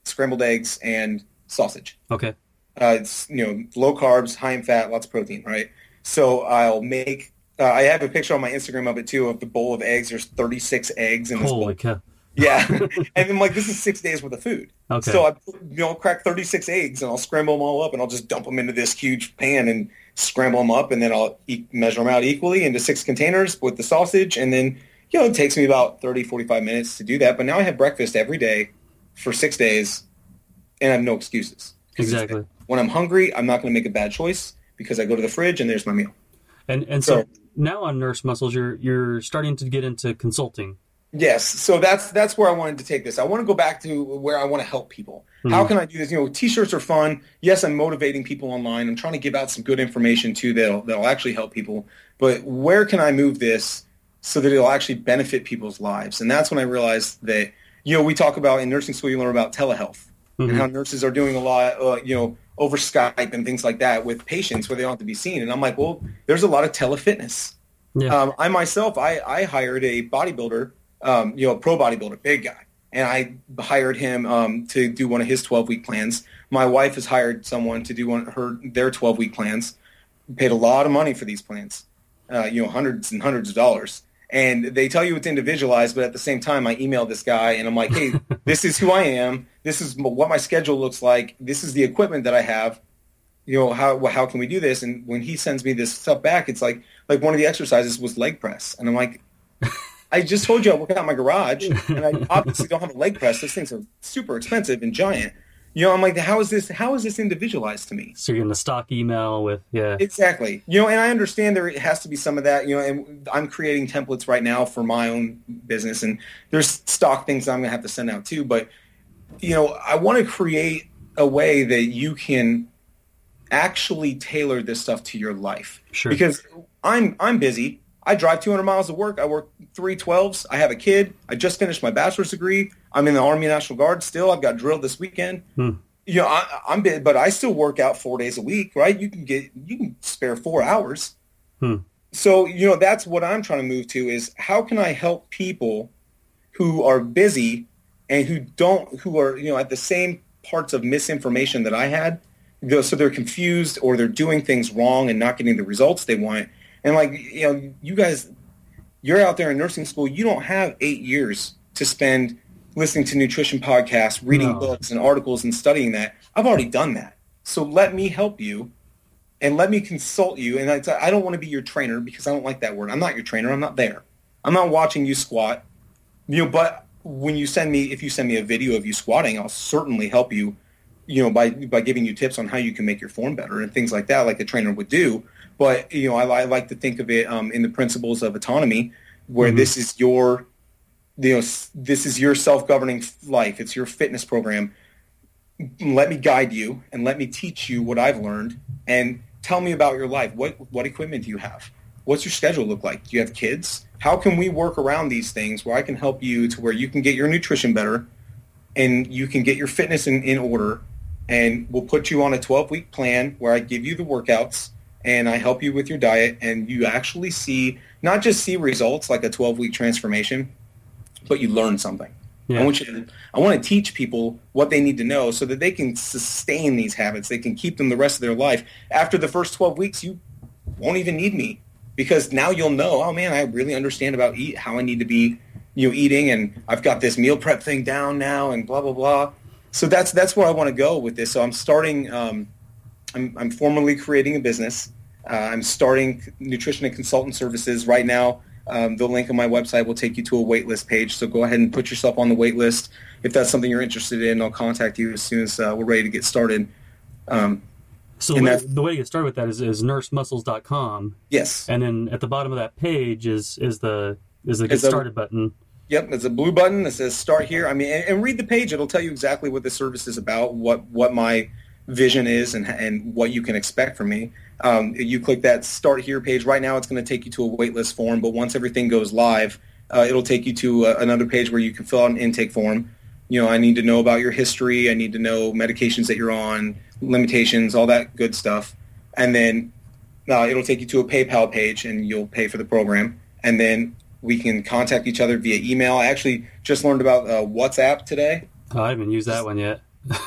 scrambled eggs and sausage. okay, Uh, it's you know low carbs, high in fat, lots of protein, right? So I'll make. Uh, I have a picture on my Instagram of it too of the bowl of eggs. There's 36 eggs in this bowl holy cow, Yeah, and then like this is six days worth of food. Okay. So I you know crack 36 eggs and I'll scramble them all up and I'll just dump them into this huge pan and scramble them up and then I'll e- measure them out equally into six containers with the sausage and then you know it takes me about 30 45 minutes to do that. But now I have breakfast every day for six days and I have no excuses. Exactly. When I'm hungry, I'm not going to make a bad choice because I go to the fridge and there's my meal. And and so So- now on Nurse Muscles, you're you're starting to get into consulting. Yes, so that's that's where I wanted to take this. I want to go back to where I want to help people. How can I do this? You know, t-shirts are fun. Yes, I'm motivating people online. I'm trying to give out some good information too that'll that'll actually help people. But where can I move this so that it'll actually benefit people's lives? And that's when I realized that you know we talk about in nursing school you learn about telehealth and how nurses are doing a lot, uh, you know, over Skype and things like that with patients where they don't have to be seen. And I'm like, well, there's a lot of telefitness. Yeah. Um, I myself, I, I hired a bodybuilder, um, you know, a pro bodybuilder, big guy, and I hired him um, to do one of his 12 week plans. My wife has hired someone to do one her their 12 week plans. Paid a lot of money for these plans, uh, you know, hundreds and hundreds of dollars. And they tell you it's individualized, but at the same time, I email this guy and I'm like, hey, this is who I am. This is what my schedule looks like. This is the equipment that I have. You know how how can we do this? And when he sends me this stuff back it's like like one of the exercises was leg press. And i'm like i just told you i work out in my garage and i obviously don't have a leg press. Those things are super expensive and giant you know i'm like how is this how is this individualized to me so you're in the stock email with yeah. Exactly. You know, and I understand there has to be some of that, you know, and I'm creating templates right now for my own business and there's stock things I'm going to have to send out too, but you know, I want to create a way that you can actually tailor this stuff to your life. Sure. Because I'm I'm busy. I drive 200 miles to work. I work three 12s. I have a kid. I just finished my bachelor's degree. I'm in the Army National Guard still. I've got drilled this weekend you know, I, I'm big, but I still work out four days a week, right? You can get, you can spare four hours. Hmm. So, you know, that's what I'm trying to move to is how can I help people who are busy and who don't, who are, you know, at the same parts of misinformation that I had. So they're confused or they're doing things wrong and not getting the results they want. And like, you know, you guys, you're out there in nursing school. You don't have eight years to spend listening to nutrition podcasts, reading No. books and articles and studying that. I've already done that. So let me help you and let me consult you. And I, I don't want to be your trainer because I don't like that word. I'm not your trainer. I'm not there. I'm not watching you squat. You know, but when you send me, if you send me a video of you squatting, I'll certainly help you. You know, by by giving you tips on how you can make your form better and things like that, like a trainer would do. But you know, I, I like to think of it um, in the principles of autonomy, where this is your, you know, this is your self-governing life. It's your fitness program let me guide you and let me teach you what I've learned and tell me about your life. What what equipment do you have? What's your schedule look like? Do you have kids? How can we work around these things where I can help you to where you can get your nutrition better and you can get your fitness in, in order and we'll put you on a 12 week plan where I give you the workouts and I help you with your diet and you actually see not just see results like a 12 week transformation, but you learn something. Yeah. I want you to, I want to teach people what they need to know so that they can sustain these habits. They can keep them the rest of their life. After the first 12 weeks, you won't even need me because now you'll know, oh man, I really understand about eat, how I need to be, you know, eating and I've got this meal prep thing down now and blah, blah, blah. So that's, that's where I want to go with this. So I'm starting, um, I'm, I'm formally creating a business. Uh, I'm starting nutrition and consultant services right now. Um, the link on my website will take you to a waitlist page. So go ahead and put yourself on the waitlist. If that's something you're interested in, I'll contact you as soon as uh, we're ready to get started. Um, So the way, that's- the way to get started with that is, is nursemuscles.com, yes. and then at the bottom of that page is is the is the get started button. Yep, there's a blue button that says "Start Here." I mean, and, and read the page; it'll tell you exactly what the service is about, what what my vision is, and and what you can expect from me. Um, you click that "Start Here" page. Right now, it's going to take you to a waitlist form, but once everything goes live, uh, it'll take you to uh, another page where you can fill out an intake form. You know, I need to know about your history. I need to know medications that you're on, limitations, all that good stuff, and then uh, it'll take you to a PayPal page, and you'll pay for the program, and then we can contact each other via email. I actually just learned about uh, WhatsApp today. Oh, I haven't used that one yet.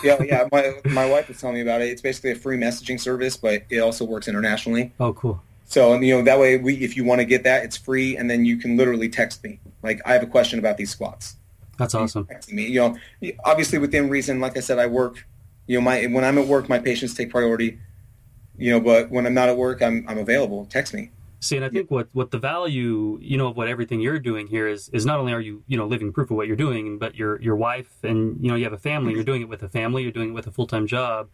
Yeah, yeah. My my wife was telling me about it. It's basically a free messaging service, but it also works internationally. Oh, cool. So you know that way, we if you want to get that, it's free, and then you can literally text me. Like I have a question about these squats. That's awesome. me. You know, obviously within reason. Like I said, I work. You know, my when I'm at work, my patients take priority. You know, but when I'm not at work, I'm I'm available. Text me. See, and I think what, what the value, you know, of what everything you're doing here is, is not only are you, you know, living proof of what you're doing, but your, your wife and, you know, you have a family, you're doing it with a family, you're doing it with a full-time job,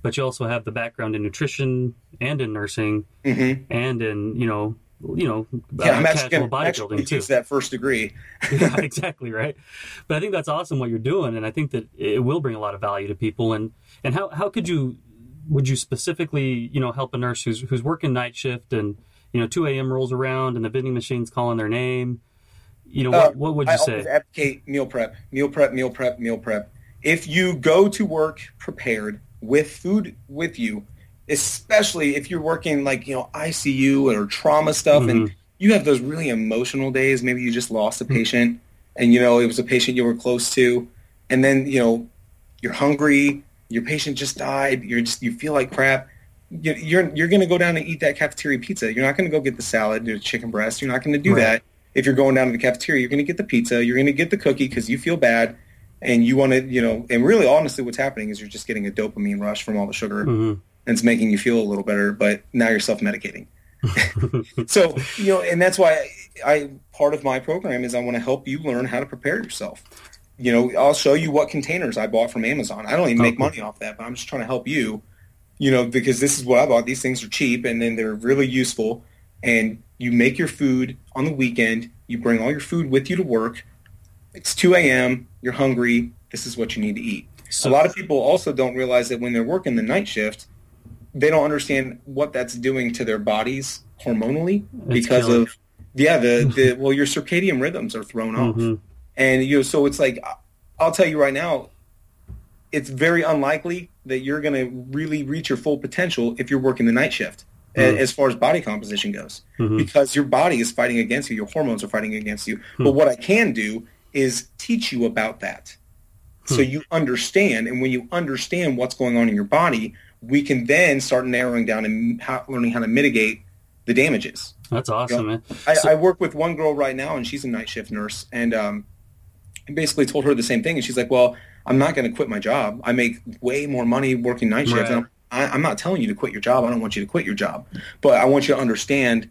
but you also have the background in nutrition and in nursing Mm-hmm. and in, you know, you know, Yeah, uh, I'm actually going to actually bodybuilding too. that first degree. yeah, exactly right. But I think that's awesome what you're doing, and I think that it will bring a lot of value to people. And and how how could you would you specifically you know help a nurse who's who's working night shift and you know 2 a.m. rolls around and the vending machine's calling their name? You know what, Uh, what would I you always say? advocate meal prep, meal prep, meal prep, meal prep. If you go to work prepared with food with you, especially if you're working like you know ICU or trauma stuff, and Mm-hmm. you have those really emotional days. Maybe you just lost a patient, and you know it was a patient you were close to, and then you know you're hungry. Your patient just died. You're just you feel like crap. You- You're you're going to go down and eat that cafeteria pizza. You're not going to go get the salad or chicken breast. You're not going to do Right. that if you're going down to the cafeteria, you're going to get the pizza, you're going to get the cookie because you feel bad, and you want to, you know, and really, honestly, what's happening is you're just getting a dopamine rush from all the sugar, Mhm. and it's making you feel a little better, but now you're self-medicating. so, you know, and that's why I, I part of my program is I want to help you learn how to prepare yourself. You know, I'll show you what containers I bought from Amazon. I don't even make money off that, but I'm just trying to help you. You know, because this is what I bought. These things are cheap, and then they're really useful and you make your food on the weekend. You bring all your food with you to work. It's 2 a.m. You're hungry. This is what you need to eat. So- a lot of people also don't realize that when they're working the night shift, they don't understand what that's doing to their bodies hormonally because killing. of yeah the, the well your circadian rhythms are thrown off Mhm. and you know so it's like I'll tell you right now it's very unlikely that you're going to really reach your full potential if you're working the night shift Mhm. as far as body composition goes Mhm. because your body is fighting against you your hormones are fighting against you Hmm. but what i can do is teach you about that so Hmm. you understand and when you understand what's going on in your body we can then start narrowing down and how, learning how to mitigate the damages That's awesome, man. I, So- I work with one girl right now, and she's a night shift nurse, and um, I basically told her the same thing, and she's like, "Well, I'm not going to quit my job. I make way more money working night shifts. Right. I'm, I, I'm not telling you to quit your job. I don't want you to quit your job, but I want you to understand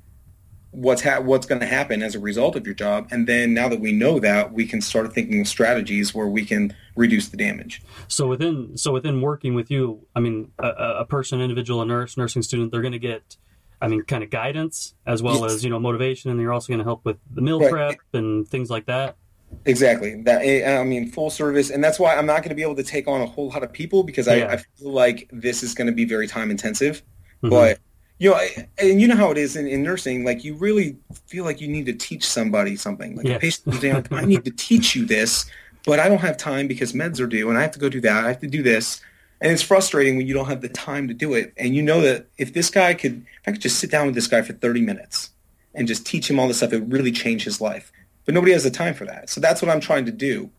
what's ha- what's going to happen as a result of your job, and then now that we know that, we can start thinking of strategies where we can reduce the damage. So within so within working with you, I mean, a, a a person, individual, a nurse, nursing student, they're going to get, I mean, kind of guidance as well Yes. as you know motivation, and you're also going to help with the meal Right. prep and things like that. Exactly. That I mean, full service, and that's why I'm not going to be able to take on a whole lot of people because I, Yeah. I feel like this is going to be very time intensive. Mhm. But you know, I- and you know how it is in, in nursing. Like you really feel like you need to teach somebody something. Like Yeah. a patient comes like, I need to teach you this, but I don't have time because meds are due, and I have to go do that. I have to do this, and it's frustrating when you don't have the time to do it. And you know that if this guy could, if I could just sit down with this guy for 30 minutes and just teach him all this stuff, it would really change his life. But nobody has the time for that. So that's what I'm trying to do.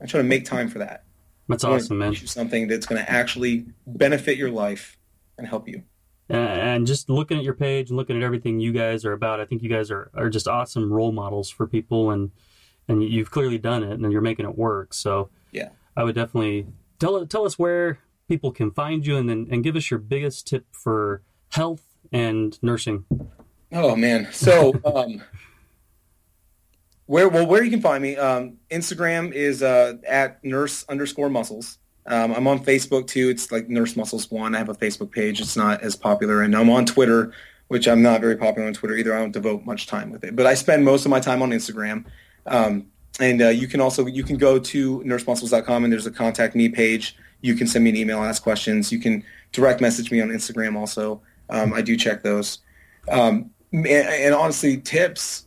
I'm trying to make time for that. That's I want to awesome, man. something that's going to actually benefit your life and help you. And just looking at your page and looking at everything you guys are about, I think you guys are, are just awesome role models for people, and and you've clearly done it, and you're making it work. So Yeah. I would definitely tell tell us where people can find you, and then and give us your biggest tip for health and nursing. Oh man. So um where well where you can find me, um Instagram is uh at nurse underscore muscles. Um, I'm on Facebook too. It's like Nurse Muscles One. I have a Facebook page. It's not as popular, and I'm on Twitter, which I'm not very popular on Twitter either. I don't devote much time with it, but I spend most of my time on Instagram. Um, and uh, you can also you can go to nursemuscles.com and there's a contact me page. You can send me an email, ask questions. You can direct message me on Instagram also. Um, I do check those. Um, and, and honestly, tips,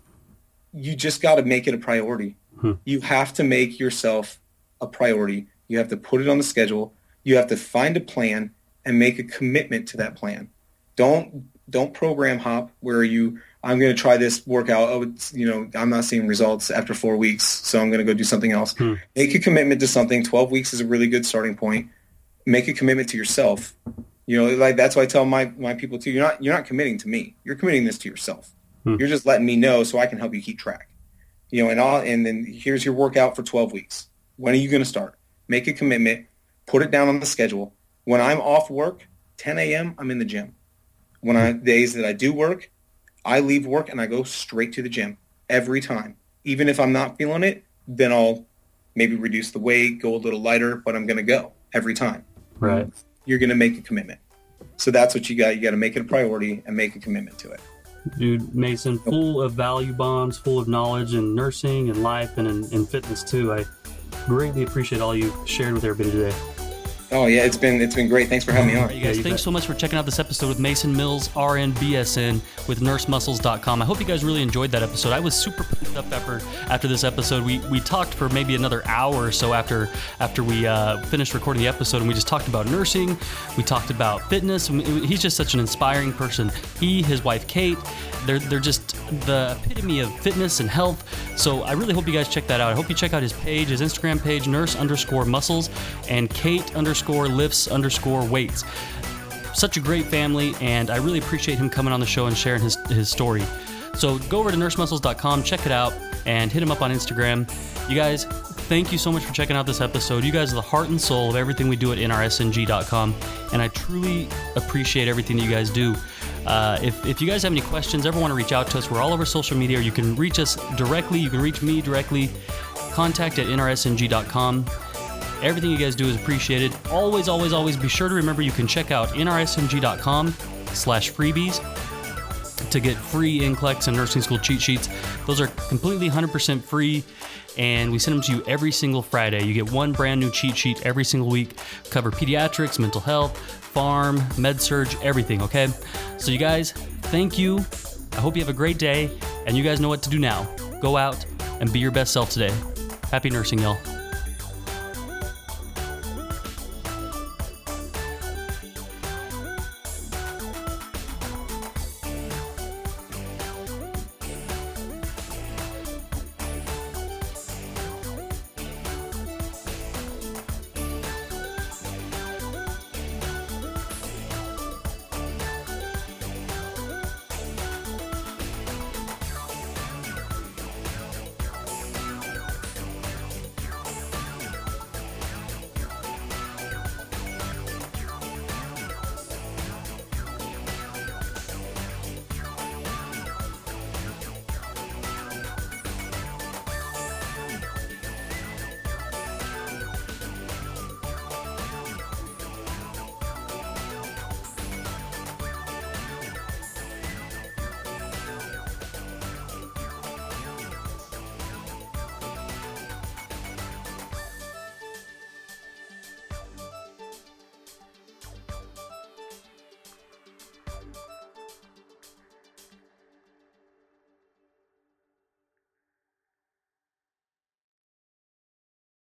you just got to make it a priority. Hmm. You have to make yourself a priority. You have to put it on the schedule. You have to find a plan and make a commitment to that plan. Don't don't program hop where you I'm going to try this workout. Oh, it's, you know, I'm not seeing results after four weeks, so I'm going to go do something else. Hmm. Make a commitment to something. 12 weeks is a really good starting point. Make a commitment to yourself. You know, like that's why I tell my, my people too, you're not, you're not committing to me. You're committing this to yourself. Hmm. You're just letting me know so I can help you keep track. You know, and all, and then here's your workout for 12 weeks. When are you going to start? Make a commitment. Put it down on the schedule. When I'm off work, 10 a.m. I'm in the gym. When I days that I do work, I leave work and I go straight to the gym every time. Even if I'm not feeling it, then I'll maybe reduce the weight, go a little lighter, but I'm going to go every time. Right. You're going to make a commitment. So that's what you got. You got to make it a priority and make a commitment to it. Dude, Masen, full of value bombs, full of knowledge in nursing and life and in, in fitness too. I greatly appreciate all you shared with everybody today. Oh yeah, it's been it's been great. Thanks for having me on. You guys, you thanks bet. so much for checking out this episode with Masen Mills, RN BSN with nursemuscles.com. I hope you guys really enjoyed that episode. I was super pumped up after after this episode. We we talked for maybe another hour or so after after we uh, finished recording the episode, and we just talked about nursing. We talked about fitness. He's just such an inspiring person. He, his wife Kate, they're they're just the epitome of fitness and health. So I really hope you guys check that out. I hope you check out his page, his Instagram page, nurse underscore muscles, and Kate underscore lifts underscore weights. Such a great family, and I really appreciate him coming on the show and sharing his his story. So go over to nursemuscles.com, check it out, and hit him up on Instagram. You guys, thank you so much for checking out this episode. You guys are the heart and soul of everything we do at nrsng.com, and I truly appreciate everything that you guys do. Uh, if, if you guys have any questions, ever want to reach out to us, we're all over social media. You can reach us directly. You can reach me directly. Contact at nrsng.com. Everything you guys do is appreciated. Always, always, always be sure to remember you can check out nrsng.com slash freebies to get free NCLEX and nursing school cheat sheets. Those are completely 100% free, and we send them to you every single Friday. You get one brand new cheat sheet every single week. Cover pediatrics, mental health, pharm, med surg, everything. Okay, so you guys, thank you. I hope you have a great day, and you guys know what to do now. Go out and be your best self today. Happy nursing, y'all.